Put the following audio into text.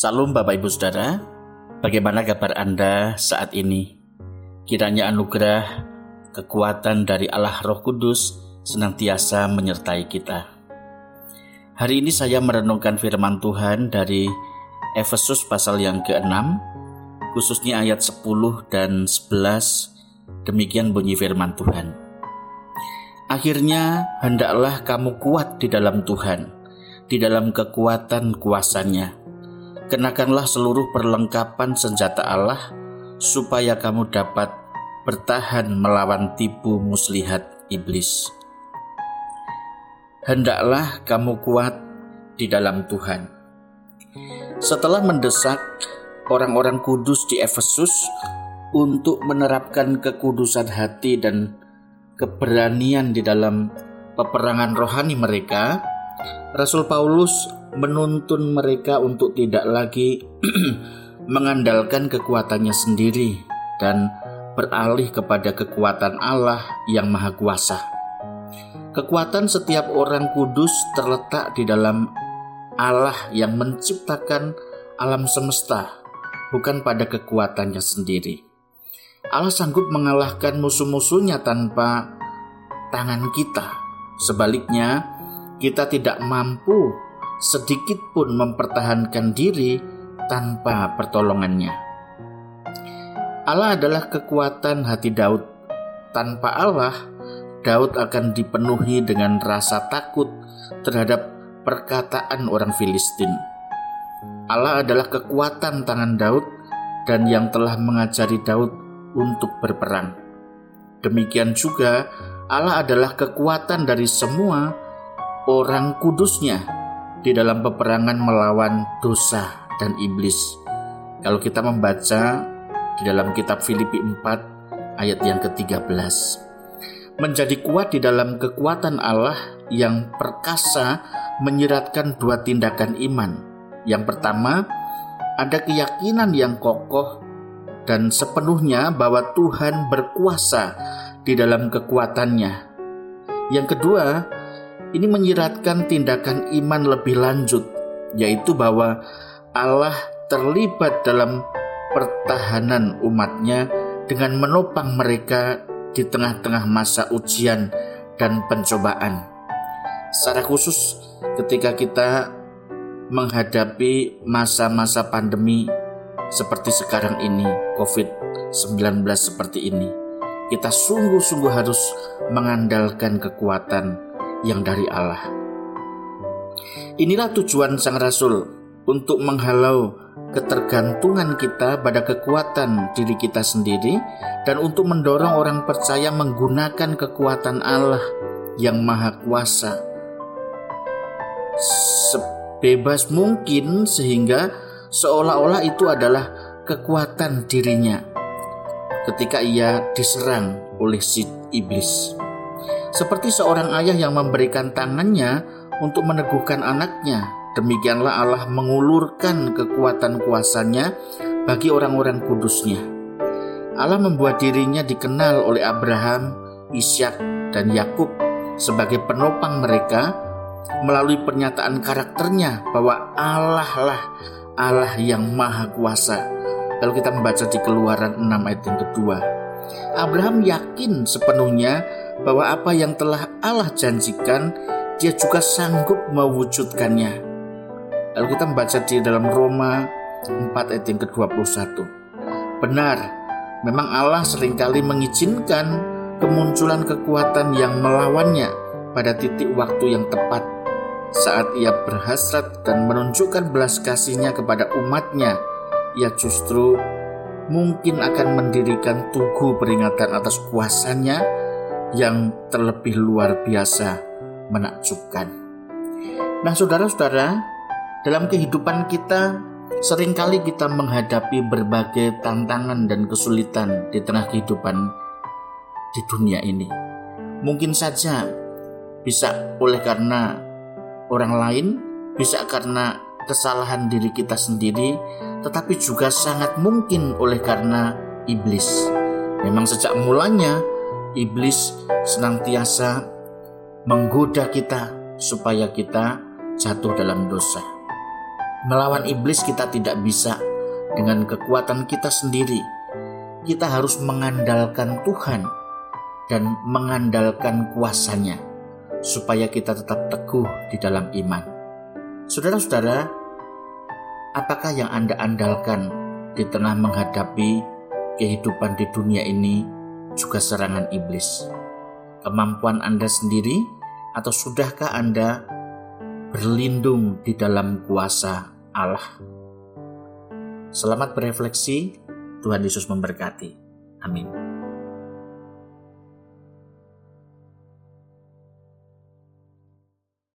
Salam Bapak Ibu Saudara, bagaimana kabar Anda saat ini? Kiranya anugerah, kekuatan dari Allah Roh Kudus senantiasa menyertai kita. Hari ini saya merenungkan firman Tuhan dari Efesus pasal yang ke-6, khususnya ayat 10 dan 11, demikian bunyi firman Tuhan. Akhirnya, hendaklah kamu kuat di dalam Tuhan, di dalam kekuatan kuasanya. Kenakanlah seluruh perlengkapan senjata Allah, supaya kamu dapat bertahan melawan tipu muslihat iblis. Hendaklah kamu kuat di dalam Tuhan. Setelah mendesak orang-orang kudus di Efesus untuk menerapkan kekudusan hati dan keberanian di dalam peperangan rohani mereka, Rasul Paulus menuntun mereka untuk tidak lagi mengandalkan kekuatannya sendiri dan beralih kepada kekuatan Allah yang Maha Kuasa. Kekuatan setiap orang kudus terletak di dalam Allah yang menciptakan alam semesta, bukan pada kekuatannya sendiri. Allah sanggup mengalahkan musuh-musuhnya tanpa tangan kita. Sebaliknya, kita tidak mampu sedikit pun mempertahankan diri tanpa pertolongannya. Allah adalah kekuatan hati Daud. Tanpa Allah, Daud akan dipenuhi dengan rasa takut terhadap perkataan orang Filistin. Allah adalah kekuatan tangan Daud dan yang telah mengajari Daud untuk berperang. Demikian juga Allah adalah kekuatan dari semua orang kudusnya di dalam peperangan melawan dosa dan iblis. Kalau kita membaca di dalam kitab Filipi 4 ayat yang ke-13. Menjadi kuat di dalam kekuatan Allah yang perkasa menyiratkan dua tindakan iman. Yang pertama, ada keyakinan yang kokoh dan sepenuhnya bahwa Tuhan berkuasa di dalam kekuatannya. Yang kedua, ini menyiratkan tindakan iman lebih lanjut, yaitu bahwa Allah terlibat dalam pertahanan umatnya dengan menopang mereka di tengah-tengah masa ujian dan pencobaan. Secara khusus ketika kita menghadapi masa-masa pandemi seperti sekarang ini, COVID-19 seperti ini, kita sungguh-sungguh harus mengandalkan kekuatan yang dari Allah. Inilah tujuan Sang Rasul untuk menghalau ketergantungan kita pada kekuatan diri kita sendiri dan untuk mendorong orang percaya menggunakan kekuatan Allah yang Maha Kuasa sebebas mungkin sehingga seolah-olah itu adalah kekuatan dirinya ketika ia diserang oleh si iblis. Seperti seorang ayah yang memberikan tangannya untuk meneguhkan anaknya, demikianlah Allah mengulurkan kekuatan kuasanya bagi orang-orang kudusnya. Allah membuat dirinya dikenal oleh Abraham, Ishak, dan Yakub sebagai penopang mereka melalui pernyataan karakternya bahwa Allah lah Allah yang maha kuasa. Kalau kita membaca di keluaran 6 ayat yang kedua. Abraham yakin sepenuhnya bahwa apa yang telah Allah janjikan, dia juga sanggup mewujudkannya. Lalu kita membaca di dalam Roma 4 ayat yang ke-21. Benar, memang Allah sering kali mengizinkan kemunculan kekuatan yang melawannya pada titik waktu yang tepat saat ia berhasrat dan menunjukkan belas kasihnya kepada umatnya, ia justru mungkin akan mendirikan tugu peringatan atas kuasanya yang terlebih luar biasa menakjubkan. Nah saudara-saudara, dalam kehidupan kita sering kali kita menghadapi berbagai tantangan dan kesulitan di tengah kehidupan di dunia ini. Mungkin saja bisa oleh karena orang lain, bisa karena kesalahan diri kita sendiri, tetapi juga sangat mungkin oleh karena iblis. Memang sejak mulanya iblis senantiasa menggoda kita supaya kita jatuh dalam dosa. Melawan iblis kita tidak bisa dengan kekuatan kita sendiri. Kita harus mengandalkan Tuhan dan mengandalkan kuasanya supaya kita tetap teguh di dalam iman. Saudara-saudara, apakah yang Anda andalkan di tengah menghadapi kehidupan di dunia ini juga serangan iblis? Kemampuan Anda sendiri atau sudahkah Anda berlindung di dalam kuasa Allah? Selamat berefleksi, Tuhan Yesus memberkati. Amin.